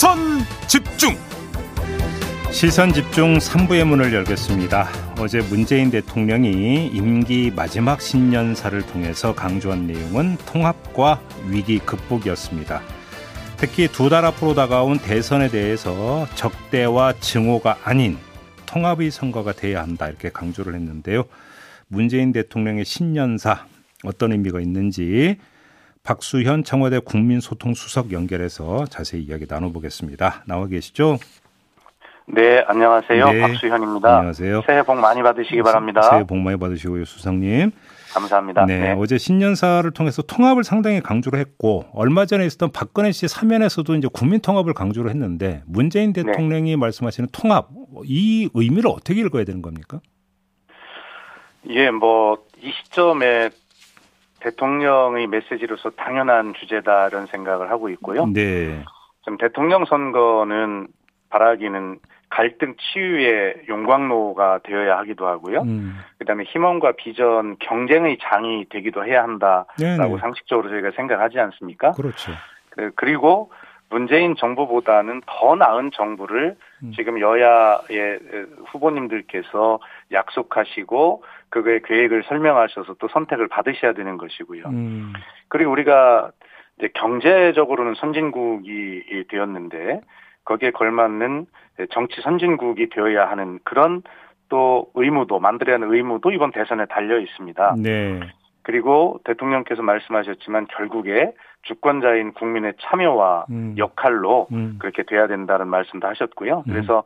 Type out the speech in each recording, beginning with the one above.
시선 집중 시선 집중 3부의 문을 열겠습니다. 어제 문재인 대통령이 임기 마지막 신년사를 통해서 강조한 내용은 통합과 위기 극복이었습니다. 특히 두 달 앞으로 다가온 대선에 대해서 적대와 증오가 아닌 통합의 선거가 돼야 한다 이렇게 강조를 했는데요. 문재인 대통령의 신년사 어떤 의미가 있는지 박수현 청와대 국민소통수석 연결해서 자세히 이야기 나눠보겠습니다. 나와 계시죠? 네, 안녕하세요. 네, 박수현입니다. 안녕하세요. 새해 복 많이 받으시기 바랍니다. 새해 복 많이 받으시고요, 수석님. 감사합니다. 네, 네. 어제 신년사를 통해서 통합을 상당히 강조를 했고 얼마 전에 있었던 박근혜 씨 사면에서도 이제 국민 통합을 강조를 했는데 문재인 네. 대통령이 말씀하시는 통합 이 의미를 어떻게 읽어야 되는 겁니까? 예, 뭐 이 시점에 대통령의 메시지로서 당연한 주제다 이런 생각을 하고 있고요. 네. 지금 대통령 선거는 바라기는 갈등 치유의 용광로가 되어야 하기도 하고요. 음. 그다음에 희망과 비전, 경쟁의 장이 되기도 해야 한다라고 네네. 상식적으로 저희가 생각하지 않습니까? 그렇죠. 그- 그리고 문재인 정부보다는 더 나은 정부를 음. 지금 여야의 후보님들께서 약속하시고 그거의 계획을 설명하셔서 또 선택을 받으셔야 되는 것이고요. 음. 그리고 우리가 이제 경제적으로는 선진국이 되었는데 거기에 걸맞는 정치 선진국이 되어야 하는 그런 또 의무도 만들어야 하는 의무도 이번 대선에 달려 있습니다. 네. 그리고 대통령께서 말씀하셨지만 결국에 주권자인 국민의 참여와 음. 역할로 음. 그렇게 돼야 된다는 말씀도 하셨고요. 음. 그래서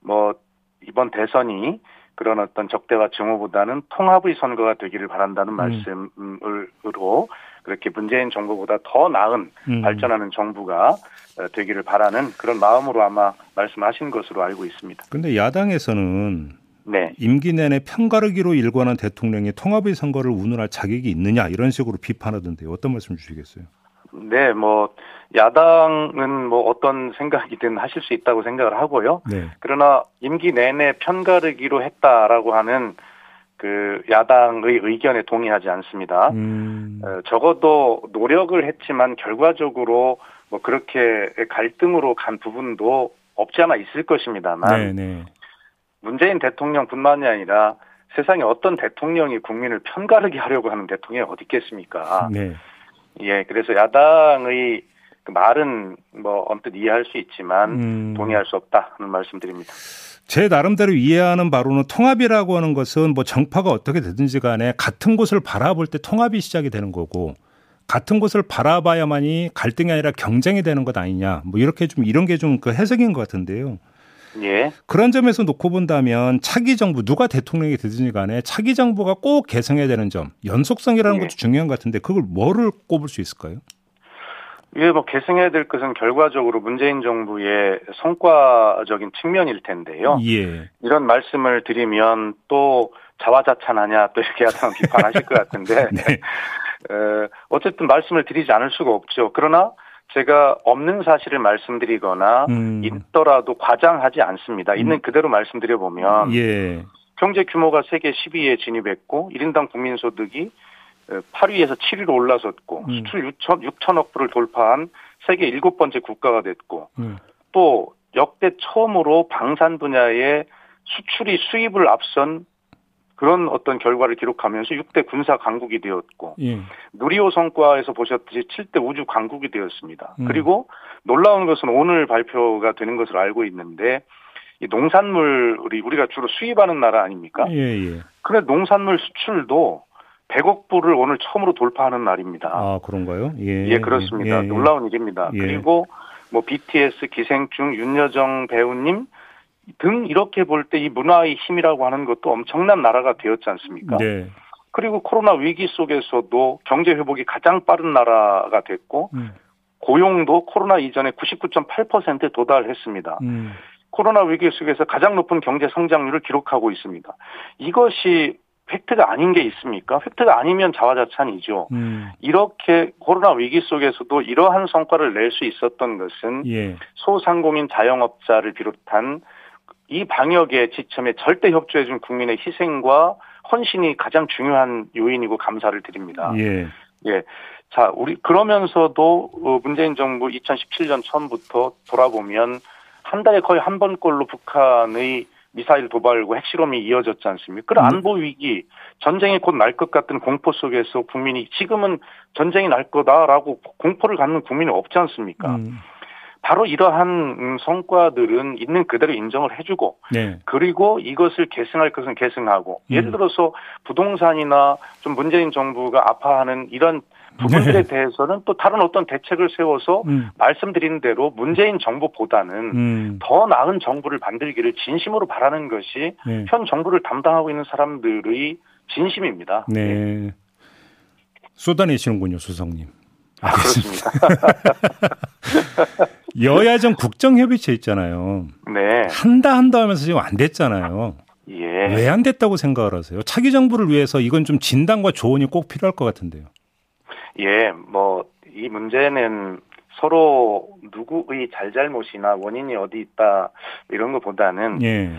뭐 이번 대선이 그런 어떤 적대와 증오보다는 통합의 선거가 되기를 바란다는 음. 말씀으로 그렇게 문재인 정부보다 더 나은 음. 발전하는 정부가 어, 되기를 바라는 그런 마음으로 아마 말씀하신 것으로 알고 있습니다. 근데 야당에서는 네. 임기 내내 편가르기로 일관한 대통령이 통합의 선거를 운운할 자격이 있느냐 이런 식으로 비판하던데요. 어떤 말씀 주시겠어요? 네, 뭐 야당은 뭐 어떤 생각이든 하실 수 있다고 생각을 하고요. 네. 그러나 임기 내내 편가르기로 했다라고 하는 그 야당의 의견에 동의하지 않습니다. 음. 어, 적어도 노력을 했지만 결과적으로 뭐 그렇게 갈등으로 간 부분도 없지 않아 있을 것입니다만 네, 네. 문재인 대통령뿐만이 아니라 세상에 어떤 대통령이 국민을 편가르게 하려고 하는 대통령이 어디 있겠습니까? 네. 예, 그래서 야당의 그 말은 뭐 언뜻 이해할 수 있지만 음. 동의할 수 없다 하는 말씀드립니다. 제 나름대로 이해하는 바로는 통합이라고 하는 것은 뭐 정파가 어떻게 되든지 간에 같은 곳을 바라볼 때 통합이 시작이 되는 거고 같은 곳을 바라봐야만이 갈등이 아니라 경쟁이 되는 것 아니냐 뭐 이렇게 좀 이런 게 좀 그 해석인 것 같은데요. 예, 그런 점에서 놓고 본다면 차기 정부 누가 대통령이 되든지 간에 차기 정부가 꼭 개성해야 되는 점 연속성이라는 예. 것도 중요한 것 같은데 그걸 뭐를 꼽을 수 있을까요? 이게 뭐 계승해야 될 것은 결과적으로 문재인 정부의 성과적인 측면일 텐데요. 예. 이런 말씀을 드리면 또 자화자찬하냐 또 이렇게 야당 비판하실 것 같은데 네. 어, 어쨌든 말씀을 드리지 않을 수가 없죠. 그러나 제가 없는 사실을 말씀드리거나 음. 있더라도 과장하지 않습니다. 있는 그대로 말씀드려 보면 예. 경제 규모가 세계 10위에 진입했고 1인당 국민 소득이 8위에서 7위로 올라섰고 음. 수출 6천, 6천억 불을 돌파한 세계 일곱 번째 국가가 됐고 음. 또 역대 처음으로 방산 분야의 수출이 수입을 앞선 그런 어떤 결과를 기록하면서 6대 군사 강국이 되었고 예. 누리호 성과에서 보셨듯이 7대 우주 강국이 되었습니다. 음. 그리고 놀라운 것은 오늘 발표가 되는 것으로 알고 있는데 이 농산물이 우리가 주로 수입하는 나라 아닙니까? 예, 예. 그래 농산물 수출도 100억 불을 오늘 처음으로 돌파하는 날입니다. 아, 그런가요? 예. 예, 그렇습니다. 예, 예. 놀라운 일입니다. 예. 그리고 뭐 BTS 기생충 윤여정 배우님 등 이렇게 볼 때 이 문화의 힘이라고 하는 것도 엄청난 나라가 되었지 않습니까? 네. 그리고 코로나 위기 속에서도 경제 회복이 가장 빠른 나라가 됐고 음. 고용도 코로나 이전에 99.8%에 도달했습니다. 음. 코로나 위기 속에서 가장 높은 경제 성장률을 기록하고 있습니다. 이것이 팩트가 아닌 게 있습니까? 팩트가 아니면 자화자찬이죠. 음. 이렇게 코로나 위기 속에서도 이러한 성과를 낼 수 있었던 것은 예. 소상공인 자영업자를 비롯한 이 방역의 지점에 절대 협조해준 국민의 희생과 헌신이 가장 중요한 요인이고 감사를 드립니다. 예. 예. 자, 우리 그러면서도 어, 문재인 정부 2017년 처음부터 돌아보면 한 달에 거의 한 번꼴로 북한의 미사일 도발과 핵실험이 이어졌지 않습니까? 그런 음. 안보 위기, 전쟁이 곧 날 것 같은 공포 속에서 국민이 지금은 전쟁이 날 거다라고 공포를 갖는 국민이 없지 않습니까? 음. 바로 이러한 음, 성과들은 있는 그대로 인정을 해주고 네. 그리고 이것을 계승할 것은 계승하고 음. 예를 들어서 부동산이나 좀 문재인 정부가 아파하는 이런 부분들에 네. 대해서는 또 다른 어떤 대책을 세워서 음. 말씀드린 대로 문재인 정부보다는 음. 더 나은 정부를 만들기를 진심으로 바라는 것이 네. 현 정부를 담당하고 있는 사람들의 진심입니다. 네. 쏟아내시는군요, 수석님. 아, 그렇습니다. 여야정 국정협의체 있잖아요. 네. 한다 한다 하면서 지금 안 됐잖아요. 예. 왜 안 됐다고 생각을 하세요? 차기 정부를 위해서 이건 좀 진단과 조언이 꼭 필요할 것 같은데요. 예, 뭐, 이 문제는 서로 누구의 잘잘못이나 원인이 어디 있다, 이런 것보다는, 예.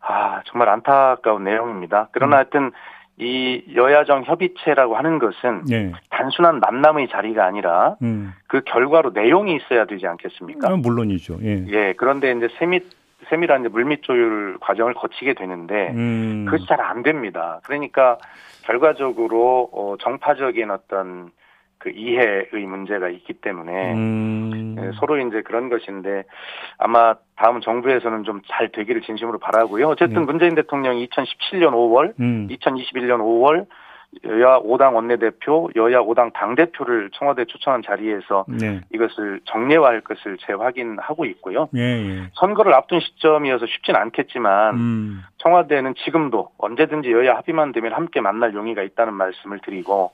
아, 정말 안타까운 내용입니다. 그러나 음. 하여튼, 이 여야정 협의체라고 하는 것은 예. 단순한 만남의 자리가 아니라 음. 그 결과로 내용이 있어야 되지 않겠습니까? 아, 물론이죠. 예. 예, 그런데 이제 세밀, 세밀한 물밑 조율 과정을 거치게 되는데, 음. 그것이 잘 안 됩니다. 그러니까 결과적으로 어, 정파적인 어떤 그 이해의 문제가 있기 때문에 음. 예, 서로 이제 그런 것인데 아마 다음 정부에서는 좀 잘 되기를 진심으로 바라고요. 어쨌든 네. 문재인 대통령이 2017년 5월, 음. 2021년 5월 여야 5당 원내대표, 여야 5당 당대표를 청와대 초청한 자리에서 네. 이것을 정례화할 것을 재확인하고 있고요. 예, 예. 선거를 앞둔 시점이어서 쉽진 않겠지만 음. 청와대는 지금도 언제든지 여야 합의만 되면 함께 만날 용의가 있다는 말씀을 드리고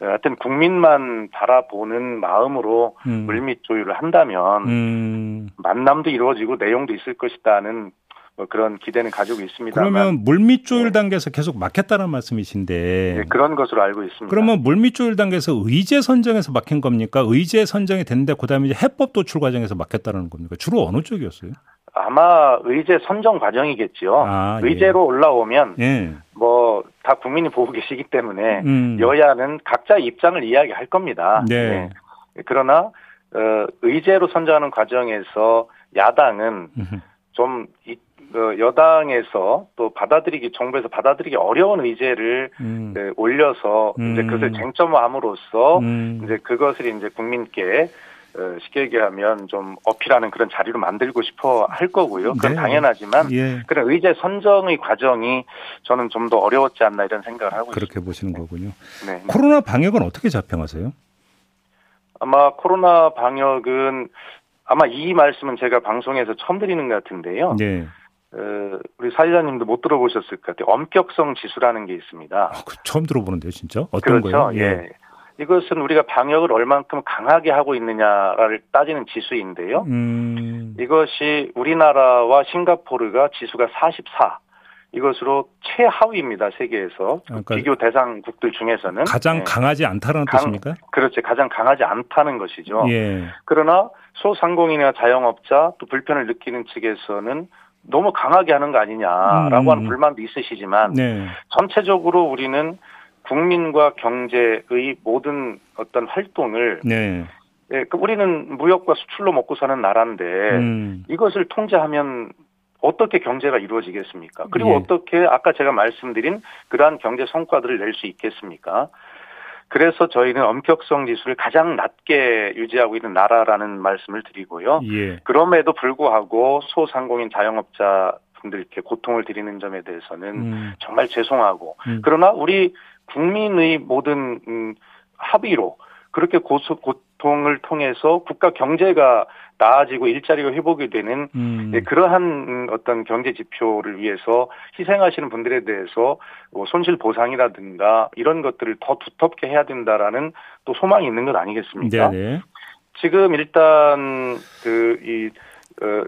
어, 하여튼 국민만 바라보는 마음으로 음. 물밑 조율을 한다면 음. 만남도 이루어지고 내용도 있을 것이다는 뭐 그런 기대는 가지고 있습니다만 그러면 물밑 조율 단계에서 계속 막혔다는 말씀이신데 네, 그런 것으로 알고 있습니다. 그러면 물밑 조율 단계에서 의제 선정에서 막힌 겁니까? 의제 선정이 됐는데 그다음에 이제 해법 도출 과정에서 막혔다는 겁니까? 주로 어느 쪽이었어요? 아마 의제 선정 과정이겠지요. 아, 예. 의제로 올라오면 예. 뭐다 국민이 보고 계시기 때문에 음. 여야는 각자 입장을 이야기할 겁니다. 네. 네. 그러나 어, 의제로 선정하는 과정에서 야당은. 좀 이, 어, 여당에서 또 받아들이기 정부에서 받아들이기 어려운 의제를 음. 네, 올려서 이제 음. 그것을 쟁점화함으로써 음. 이제 그것을 이제 국민께 어, 쉽게 얘기하면 좀 어필하는 그런 자리로 만들고 싶어 할 거고요. 그건 네. 당연하지만 예. 그런 의제 선정의 과정이 저는 좀 더 어려웠지 않나 이런 생각을 하고 그렇게 보시는 거군요. 있습니다. 네. 코로나 방역은 어떻게 자평하세요? 아마 코로나 방역은 아마 이 말씀은 제가 방송에서 처음 드리는 것 같은데요. 네. 어, 우리 사회자님도 못 들어보셨을 것 같아요. 엄격성 지수라는 게 있습니다. 아, 그 처음 들어보는데요, 진짜? 어떤 그렇죠. 거예요? 예. 이것은 우리가 방역을 얼만큼 강하게 하고 있느냐를 따지는 지수인데요. 음. 이것이 우리나라와 싱가포르가 지수가 44. 이것으로 최하위입니다, 세계에서. 그러니까 비교 대상국들 중에서는. 가장 예. 강하지 않다는 강- 뜻입니까? 그렇죠. 가장 강하지 않다는 것이죠. 예. 그러나 소상공인이나 자영업자 또 불편을 느끼는 측에서는 너무 강하게 하는 거 아니냐라고 음. 하는 불만도 있으시지만 네. 전체적으로 우리는 국민과 경제의 모든 어떤 활동을 네. 예, 그 우리는 무역과 수출로 먹고 사는 나라인데 음. 이것을 통제하면 어떻게 경제가 이루어지겠습니까? 그리고 예. 어떻게 아까 제가 말씀드린 그러한 경제 성과들을 낼 수 있겠습니다. 그래서 저희는 엄격성 지수를 가장 낮게 유지하고 있는 나라라는 말씀을 드리고요. 예. 그럼에도 불구하고 소상공인 자영업자 분들께 고통을 드리는 점에 대해서는 음. 정말 죄송하고 음. 그러나 우리 국민의 모든 음, 합의로 그렇게 고소, 고통을 통해서 국가 경제가 나아지고 일자리가 회복이 되는 음. 네, 그러한 음, 어떤 경제 지표를 위해서 희생하시는 분들에 대해서 뭐 손실 보상이라든가 이런 것들을 더 두텁게 해야 된다라는 또 소망이 있는 것 아니겠습니까? 네네. 지금 일단 그이 어,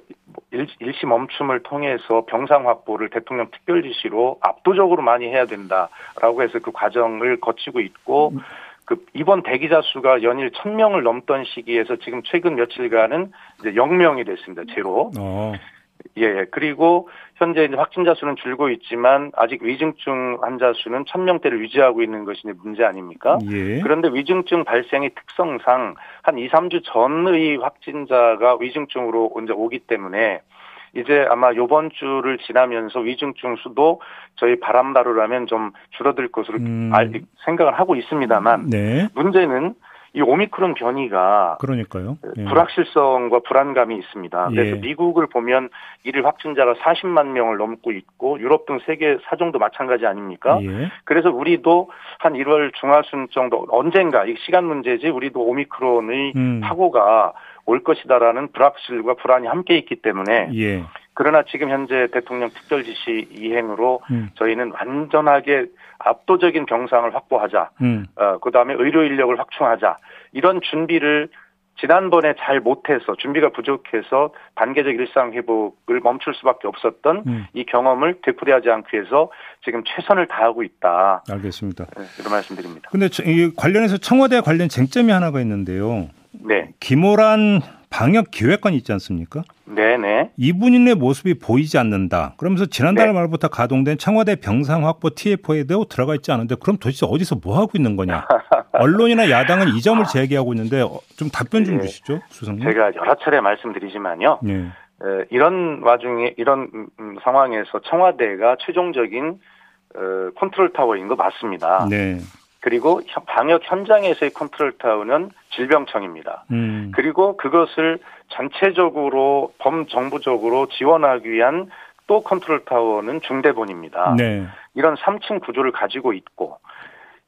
일, 일시 멈춤을 통해서 병상 확보를 대통령 특별 지시로 압도적으로 많이 해야 된다라고 해서 그 과정을 거치고 있고 그 이번 대기자 수가 연일 1000명을 넘던 시기에서 지금 최근 며칠간은 이제 0명이 됐습니다. 제로. 어. 예, 그리고 현재 이제 확진자 수는 줄고 있지만 아직 위중증 환자 수는 1000명대를 유지하고 있는 것이 문제 아닙니까? 예. 그런데 위중증 발생의 특성상 한 2, 3주 전의 확진자가 위중증으로 이제 오기 때문에 이제 아마 요번 주를 지나면서 위중증 수도 저희 바람다루라면 좀 줄어들 것으로 음. 알, 생각을 하고 있습니다만 네. 문제는 이 오미크론 변이가 그러니까요. 예. 불확실성과 불안감이 있습니다. 그래서 예. 미국을 보면 일일 확진자가 40만 명을 넘고 있고 유럽 등 세계 사정도 마찬가지 아닙니까? 예. 그래서 우리도 한 1월 중하순 정도 언젠가 이 시간 문제지 우리도 오미크론의 음. 파고가 올 것이다라는 불확실과 불안이 함께 있기 때문에 예. 그러나 지금 현재 대통령 특별 지시 이행으로 음. 저희는 완전하게 압도적인 병상을 확보하자. 음. 어, 그 다음에 의료 인력을 확충하자. 이런 준비를 지난번에 잘 못해서 준비가 부족해서 단계적 일상 회복을 멈출 수밖에 없었던 음. 이 경험을 되풀이하지 않기 위해서 지금 최선을 다하고 있다. 알겠습니다. 네, 이런 말씀드립니다. 근데 이 관련해서 청와대 관련 쟁점이 하나가 있는데요. 네, 기모란 방역 기획관 있지 않습니까? 네, 네. 이분인의 모습이 보이지 않는다. 그러면서 지난달 네. 말부터 가동된 청와대 병상 확보 TF에도 들어가 있지 않은데 그럼 도대체 어디서 뭐 하고 있는 거냐? 언론이나 야당은 이 점을 제기하고 있는데 어, 좀 답변 좀 네. 주시죠, 수석님. 제가 여러 차례 말씀드리지만요. 네. 에, 이런 와중에 이런 음, 음, 상황에서 청와대가 최종적인 어, 컨트롤 타워인 거 맞습니다. 네. 그리고 현- 방역 현장에서의 컨트롤 타워는 질병청입니다. 음. 그리고 그것을 전체적으로 범정부적으로 지원하기 위한 또 컨트롤 타워는 중대본입니다. 네. 이런 3층 구조를 가지고 있고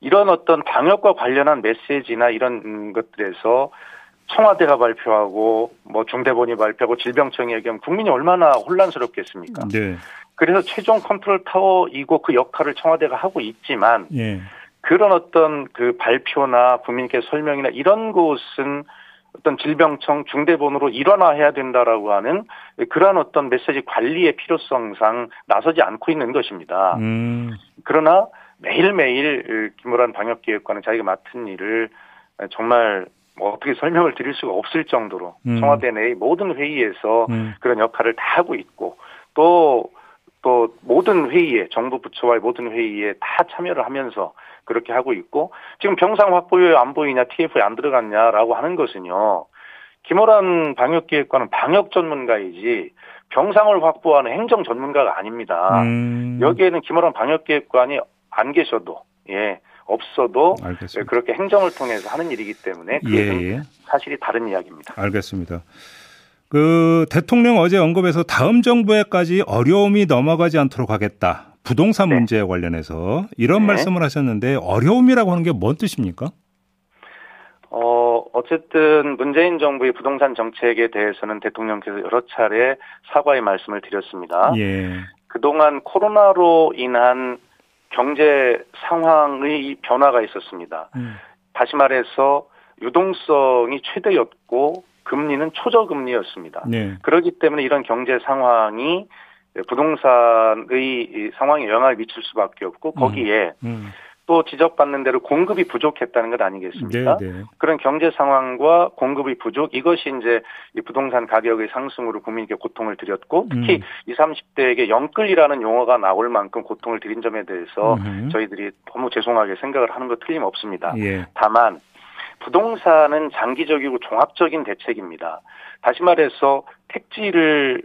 이런 어떤 방역과 관련한 메시지나 이런 음, 것들에서 청와대가 발표하고 뭐 중대본이 발표하고 질병청이 얘기하면 국민이 얼마나 혼란스럽겠습니까? 네. 그래서 최종 컨트롤 타워이고 그 역할을 청와대가 하고 있지만 예. 그런 어떤 그 발표나 국민께 설명이나 이런 것은 어떤 질병청 중대본으로 일원화해야 된다라고 하는 그러한 어떤 메시지 관리의 필요성상 나서지 않고 있는 것입니다. 음. 그러나 매일매일 김호란 방역기획관은 자기가 맡은 일을 정말 뭐 어떻게 설명을 드릴 수가 없을 정도로 음. 청와대 내의 모든 회의에서 음. 그런 역할을 다 하고 있고 또, 또 모든 회의에 정부 부처와의 모든 회의에 다 참여를 하면서 그렇게 하고 있고 지금 병상 확보에 안 보이냐 TF에 안 들어갔냐라고 하는 것은요. 김호란 방역기획관은 방역 전문가이지 병상을 확보하는 행정 전문가가 아닙니다. 음. 여기에는 김호란 방역기획관이 안 계셔도 예 없어도 알겠습니다. 그렇게 행정을 통해서 하는 일이기 때문에 예, 예. 사실이 다른 이야기입니다. 알겠습니다. 그 대통령 어제 언급해서 다음 정부에까지 어려움이 넘어가지 않도록 하겠다. 부동산 네. 문제에 관련해서 이런 네. 말씀을 하셨는데 어려움이라고 하는 게 뭔 뜻입니까? 어 어쨌든 문재인 정부의 부동산 정책에 대해서는 대통령께서 여러 차례 사과의 말씀을 드렸습니다. 예. 그동안 코로나로 인한 경제 상황의 변화가 있었습니다. 음. 다시 다시 말해서 유동성이 최대였고 금리는 초저금리였습니다. 네. 그렇기 때문에 이런 경제 상황이 부동산의 이 상황에 영향을 미칠 수밖에 없고 거기에 음. 또 지적받는 대로 공급이 부족했다는 것 아니겠습니까? 네, 네. 그런 경제 상황과 공급의 부족 이것이 이제 이 부동산 가격의 상승으로 국민에게 고통을 드렸고 특히 음. 20, 30대에게 영끌이라는 용어가 나올 만큼 고통을 드린 점에 대해서 음흠. 저희들이 너무 죄송하게 생각을 하는 것 틀림없습니다. 예. 다만 부동산은 장기적이고 종합적인 대책입니다. 다시 말해서 택지를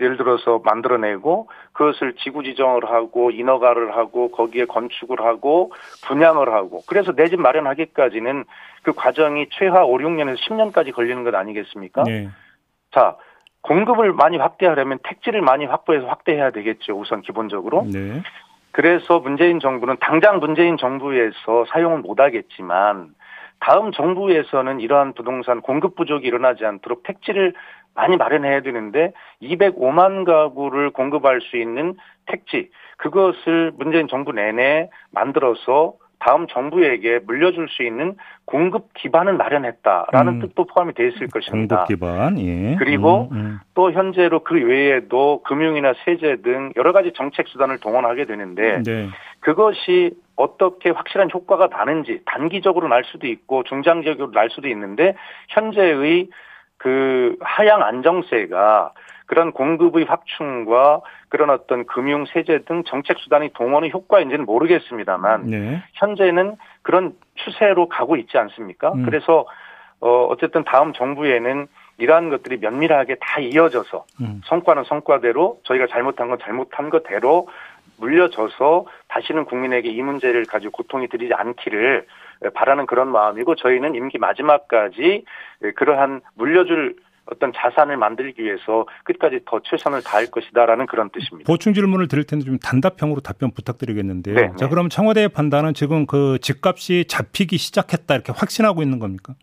예를 들어서 만들어내고 그것을 지구 지정을 하고 인허가를 하고 거기에 건축을 하고 분양을 하고 그래서 내 집 마련하기까지는 그 과정이 최하 5, 6년에서 10년까지 걸리는 것 아니겠습니까? 네. 자, 공급을 많이 확대하려면 택지를 많이 확보해서 확대해야 되겠죠. 우선 기본적으로. 네. 그래서 문재인 정부는 당장 문재인 정부에서 사용을 못 하겠지만 다음 정부에서는 이러한 부동산 공급 부족이 일어나지 않도록 택지를 많이 마련해야 되는데 205만 가구를 공급할 수 있는 택지 그것을 문재인 정부 내내 만들어서 다음 정부에게 물려줄 수 있는 공급 기반을 마련했다라는 음. 뜻도 포함이 되어 있을 것입니다. 공급 기반. 예. 그리고 음, 음. 또 현재로 그 외에도 금융이나 세제 등 여러 가지 정책 수단을 동원하게 되는데 네. 그것이 어떻게 확실한 효과가 나는지 단기적으로 날 수도 있고 중장기적으로 날 수도 있는데 현재의 그 하향 안정세가 그런 공급의 확충과 그런 어떤 금융 세제 등 정책 수단이 동원의 효과인지는 모르겠습니다만 네. 현재는 그런 추세로 가고 있지 않습니까? 음. 그래서 어 어쨌든 다음 정부에는 이러한 것들이 면밀하게 다 이어져서 음. 성과는 성과대로 저희가 잘못한 건 잘못한 것대로 물려져서 다시는 국민에게 이 문제를 가지고 고통이 들이지 않기를 바라는 그런 마음이고 저희는 임기 마지막까지 그러한 물려줄 어떤 자산을 만들기 위해서 끝까지 더 최선을 다할 것이다라는 그런 뜻입니다. 보충 질문을 드릴 텐데 좀 단답형으로 답변 부탁드리겠는데요. 네, 자, 네. 그럼 청와대의 판단은 지금 그 집값이 잡히기 시작했다 이렇게 확신하고 있는 겁니까?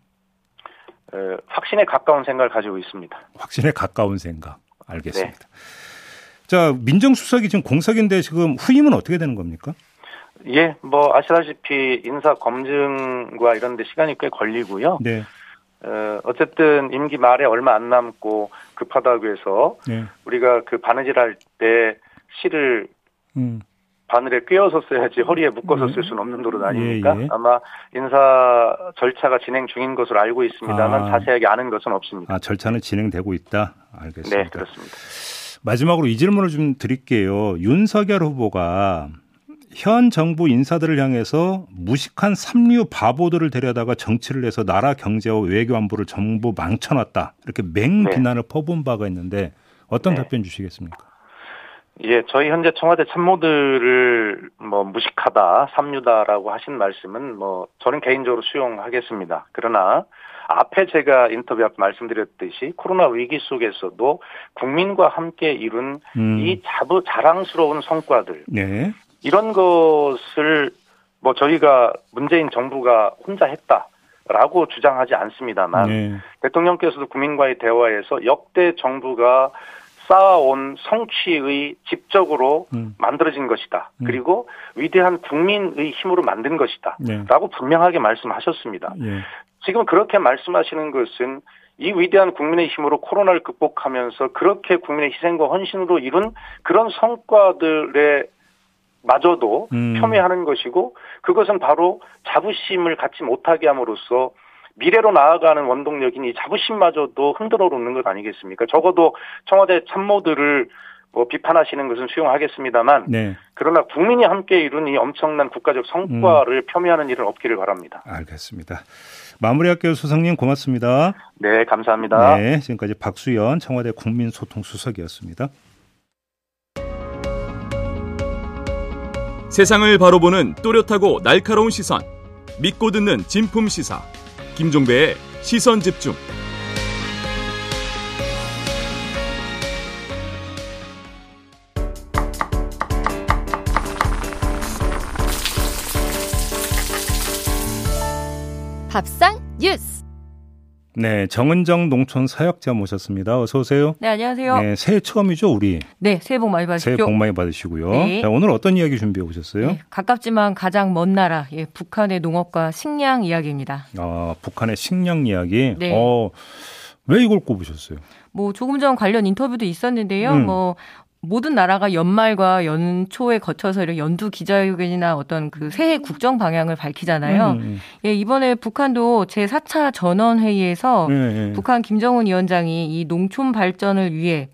에, 확신에 가까운 생각을 가지고 있습니다. 확신에 가까운 생각. 알겠습니다. 네. 자, 민정수석이 지금 공석인데 지금 후임은 어떻게 되는 겁니까? 예, 뭐 아시다시피 인사 검증과 이런 데 시간이 꽤 걸리고요. 네. 어, 어쨌든 임기 말에 얼마 안 남고 급하다고 해서 네. 우리가 그 바느질 할 때 실을 음. 바늘에 꿰어서 써야지 허리에 묶어서 쓸 수는 없는 노릇 아닙니까? 예, 예. 아마 인사 절차가 진행 중인 것으로 알고 있습니다만 아. 자세하게 아는 것은 없습니다. 아, 절차는 진행되고 있다. 알겠습니다. 네, 그렇습니다. 마지막으로 이 질문을 좀 드릴게요. 윤석열 후보가 현 정부 인사들을 향해서 무식한 삼류 바보들을 데려다가 정치를 해서 나라 경제와 외교 안보를 전부 망쳐놨다. 이렇게 맹 네. 비난을 퍼부은 바가 있는데 어떤 네. 답변 주시겠습니까? 예, 저희 현재 청와대 참모들을 뭐 무식하다, 삼류다라고 하신 말씀은 뭐 저는 개인적으로 수용하겠습니다. 그러나 앞에 제가 인터뷰 앞 말씀드렸듯이 코로나 위기 속에서도 국민과 함께 이룬 음. 이 자부 자랑스러운 성과들 네. 이런 것을 뭐 저희가 문재인 정부가 혼자 했다라고 주장하지 않습니다만 네. 대통령께서도 국민과의 대화에서 역대 정부가 쌓아온 성취의 집적으로 음. 만들어진 것이다. 음. 그리고 위대한 국민의 힘으로 만든 것이다. 네. 라고 분명하게 말씀하셨습니다. 네. 지금 그렇게 말씀하시는 것은 이 위대한 국민의 힘으로 코로나를 극복하면서 그렇게 국민의 희생과 헌신으로 이룬 그런 성과들의 마저도 음. 폄훼하는 것이고 그것은 바로 자부심을 갖지 못하게 함으로써 미래로 나아가는 원동력인 이 자부심마저도 흔들어 놓는 것 아니겠습니까? 적어도 청와대 참모들을 뭐 비판하시는 것은 수용하겠습니다만 네. 그러나 국민이 함께 이룬 이 엄청난 국가적 성과를 음. 폄훼하는 일은 없기를 바랍니다. 알겠습니다. 마무리할게요, 소장님 고맙습니다. 네, 감사합니다. 네, 지금까지 박수연 청와대 국민소통수석이었습니다. 세상을 바로 보는 또렷하고 날카로운 시선, 믿고 듣는 진품 시사, 김종배의 시선 집중. 네, 정은정 농촌 사역자 모셨습니다. 어서 오세요. 네, 안녕하세요. 네, 새해 처음이죠, 우리. 네, 새해 복 많이 받으십시오. 새해 복 많이 받으시고요. 네. 자, 오늘 어떤 이야기 준비해 오셨어요? 네, 가깝지만 가장 먼 나라, 예, 북한의 농업과 식량 이야기입니다. 아, 북한의 식량 이야기. 네. 어, 왜 이걸 꼽으셨어요? 뭐 조금 전 관련 인터뷰도 있었는데요. 음. 뭐 모든 나라가 연말과 연초에 거쳐서 이런 연두 기자회견이나 어떤 그 새해 국정 방향을 밝히잖아요. 음. 음. 예, 이번에 북한도 제 4차 전원회의에서 음. 북한 김정은 위원장이 이 농촌 발전을 위해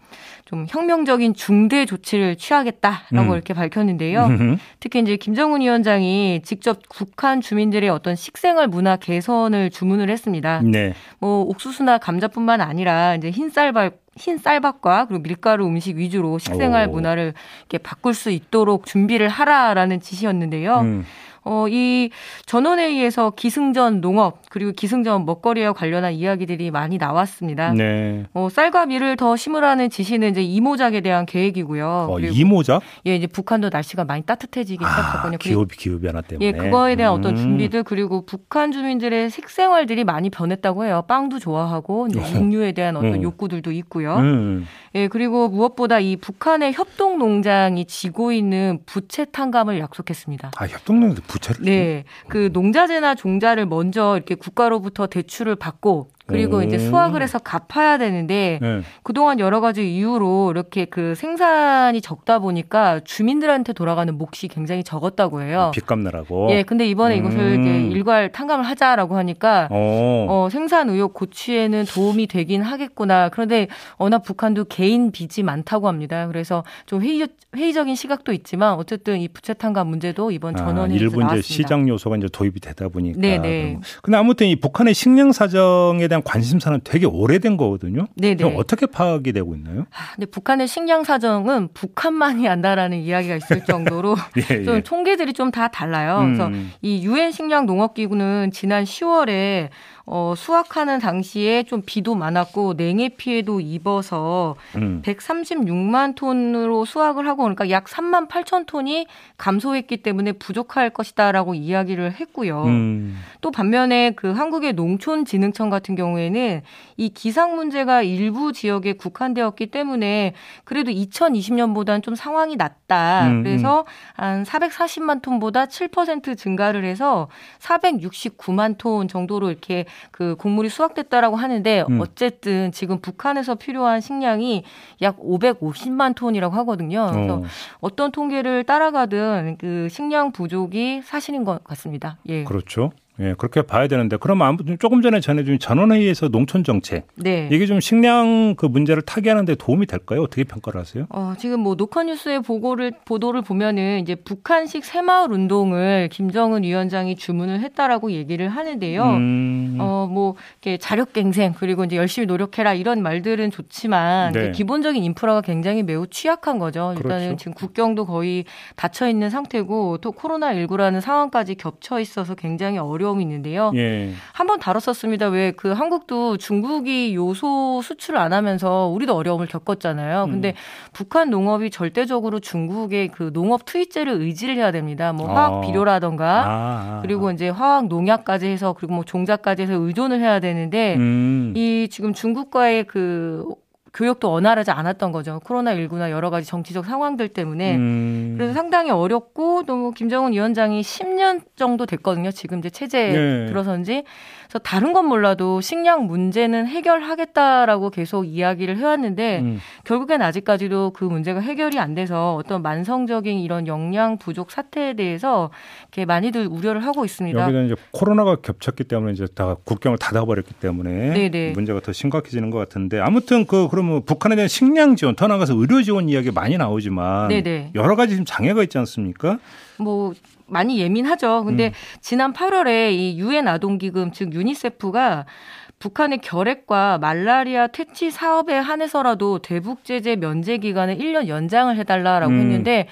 좀 혁명적인 중대 조치를 취하겠다라고 음. 이렇게 밝혔는데요. 음흠. 특히 이제 김정은 위원장이 직접 북한 주민들의 어떤 식생활 문화 개선을 주문을 했습니다. 네. 뭐 옥수수나 감자뿐만 아니라 이제 흰쌀밥 흰 쌀밥과 그리고 밀가루 음식 위주로 식생활 오. 문화를 이렇게 바꿀 수 있도록 준비를 하라라는 지시였는데요. 음. 어, 이 전원회의에서 기승전 농업 그리고 기승전 먹거리와 관련한 이야기들이 많이 나왔습니다. 네. 어, 쌀과 밀을 더 심으라는 지시는 이제 이모작에 대한 계획이고요. 어, 이모작? 예, 이제 북한도 날씨가 많이 따뜻해지기 아, 시작했거든요. 기후 기후 변화 때문에. 예, 그거에 대한 음. 어떤 준비들 그리고 북한 주민들의 식생활들이 많이 변했다고 해요. 빵도 좋아하고 이제 육류에 대한 어떤 음. 욕구들도 있고요. 음. 예, 그리고 무엇보다 이 북한의 협동 농장이 지고 있는 부채 탕감을 약속했습니다. 아, 협동 농장 부채를? 네. 그 농자재나 종자를 먼저 이렇게 국가로부터 대출을 받고 그리고 오. 이제 수확을 해서 갚아야 되는데 네. 그동안 여러 가지 이유로 이렇게 그 생산이 적다 보니까 주민들한테 돌아가는 몫이 굉장히 적었다고 해요. 아, 빚 갚느라고. 예, 근데 이번에 음. 이것을 이제 일괄 탕감을 하자라고 하니까 어, 생산 의혹 고취에는 도움이 되긴 하겠구나. 그런데 워낙 북한도 개인 빚이 많다고 합니다. 그래서 좀 회의, 회의적인 시각도 있지만 어쨌든 이 부채 탕감 문제도 이번 아, 전원에서 아, 일부 나왔습니다. 이제 시장 요소가 이제 도입이 되다 보니까. 네 네. 근데 아무튼 이 북한의 식량 사정에 대한 관심사는 되게 오래된 거거든요. 네네. 어떻게 파악이 되고 있나요? 아, 근데 북한의 식량 사정은 북한만이 안다라는 이야기가 있을 정도로 예, 좀 예. 통계들이 좀 다 달라요. 음. 그래서 이 유엔 식량 농업 기구는 지난 10월에 어, 수확하는 당시에 좀 비도 많았고 냉해 피해도 입어서 음. 136만 톤으로 수확을 하고 그러니까 약 3만 8천 톤이 감소했기 때문에 부족할 것이다라고 이야기를 했고요. 음. 또 반면에 그 한국의 농촌진흥청 같은 경우에는 이 기상 문제가 일부 지역에 국한되었기 때문에 그래도 2020년보다는 좀 상황이 낫다. 음, 그래서 음. 한 440만 톤보다 7% 증가를 해서 469만 톤 정도로 이렇게 그 곡물이 수확됐다라고 하는데 음. 어쨌든 지금 북한에서 필요한 식량이 약 550만 톤이라고 하거든요. 그래서 어. 어떤 통계를 따라가든 그 식량 부족이 사실인 것 같습니다. 예. 그렇죠. 예, 그렇게 봐야 되는데 그럼 아무튼 조금 전에 전해준 전원회의에서 농촌 정책 네. 이게 좀 식량 그 문제를 타개하는데 도움이 될까요? 어떻게 평가를 하세요? 어, 지금 뭐 노컷뉴스의 보고를 보도를 보면은 이제 북한식 새마을 운동을 김정은 위원장이 주문을 했다라고 얘기를 하는데요. 음. 어, 뭐 이렇게 자력갱생 그리고 이제 열심히 노력해라 이런 말들은 좋지만 네. 기본적인 인프라가 굉장히 매우 취약한 거죠. 일단은 그렇죠. 지금 국경도 거의 닫혀 있는 상태고 또 코로나 19라는 상황까지 겹쳐 있어서 굉장히 어려. 어려움이 있는데요. 예. 한번 다뤘었습니다. 왜 그 한국도 중국이 요소 수출을 안 하면서 우리도 어려움을 겪었잖아요. 음. 근데 음. 북한 농업이 절대적으로 중국의 그 농업 투입제를 의지를 해야 됩니다. 뭐 화학 어. 비료라던가 아, 아, 그리고 이제 화학 농약까지 해서 그리고 뭐 종자까지 해서 의존을 해야 되는데 음. 이 지금 중국과의 그 교역도 원활하지 않았던 거죠. 코로나19나 여러 가지 정치적 상황들 때문에. 음. 그래서 상당히 어렵고 또뭐 김정은 위원장이 10년 정도 됐거든요. 지금 이제 체제 네. 들어선지. 그래서 다른 건 몰라도 식량 문제는 해결하겠다라고 계속 이야기를 해왔는데 음. 결국엔 아직까지도 그 문제가 해결이 안 돼서 어떤 만성적인 이런 영양 부족 사태에 대해서 이렇게 많이들 우려를 하고 있습니다. 여기는 이제 코로나가 겹쳤기 때문에 이제 다 국경을 닫아버렸기 때문에 네네. 문제가 더 심각해지는 것 같은데 아무튼 그 그러 면 북한에 대한 식량 지원 더 나가서 의료 지원 이야기 많이 나오지만 네네. 여러 가지 지금 장애가 있지 않습니까? 뭐 많이 예민하죠. 근데 음. 지난 8월에 이 유엔 아동기금 즉 유니세프가 북한의 결핵과 말라리아 퇴치 사업에 한해서라도 대북 제재 면제 기간을 1년 연장을 해달라라고 음. 했는데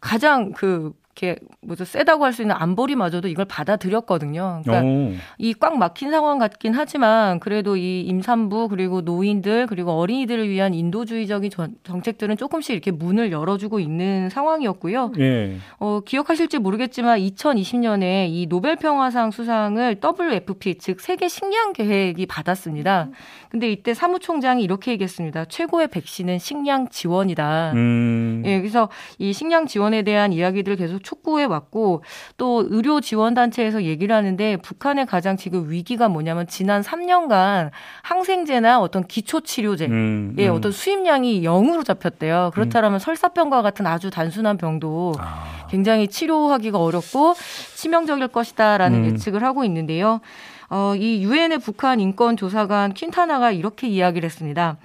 가장 그 이렇게 뭐죠 세다고 할 수 있는 안보리마저도 이걸 받아들였거든요. 그러니까 이 꽉 막힌 상황 같긴 하지만 그래도 이 임산부 그리고 노인들 그리고 어린이들을 위한 인도주의적인 정책들은 조금씩 이렇게 문을 열어주고 있는 상황이었고요. 예. 어, 기억하실지 모르겠지만 2020년에 이 노벨 평화상 수상을 WFP 즉 세계 식량 계획이 받았습니다. 근데 이때 사무총장이 이렇게 얘기했습니다. 최고의 백신은 식량 지원이다. 음. 예, 그래서 이 식량 지원에 대한 이야기들을 계속 촉구해 왔고 또 의료 지원 단체에서 얘기를 하는데 북한의 가장 지금 위기가 뭐냐면 지난 3년간 항생제나 어떤 기초 치료제 음, 예, 음. 어떤 수입량이 0으로 잡혔대요. 그렇다면 음. 설사병과 같은 아주 단순한 병도 아. 굉장히 치료하기가 어렵고 치명적일 것이다라는 음. 예측을 하고 있는데요. 어, 이 유엔의 북한 인권 조사관 퀸타나가 이렇게 이야기를 했습니다.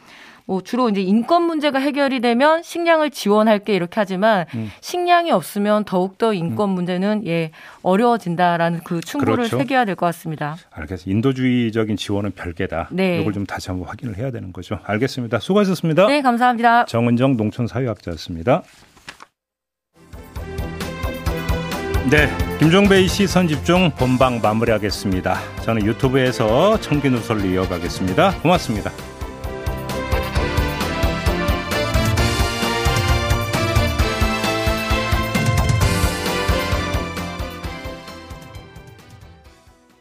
뭐 주로 이제 인권 문제가 해결이 되면 식량을 지원할게 이렇게 하지만 음. 식량이 없으면 더욱더 인권 음. 문제는 예 어려워진다라는 그 충고를 그렇죠. 새겨야 될 것 같습니다. 알겠습니다. 인도주의적인 지원은 별개다. 네. 이걸 좀 다시 한번 확인을 해야 되는 거죠. 알겠습니다. 수고하셨습니다. 네, 감사합니다. 정은정 농촌사회학자였습니다. 네, 김종배의 시선 집중 본방 마무리하겠습니다. 저는 유튜브에서 청기 누설로 이어가겠습니다. 고맙습니다.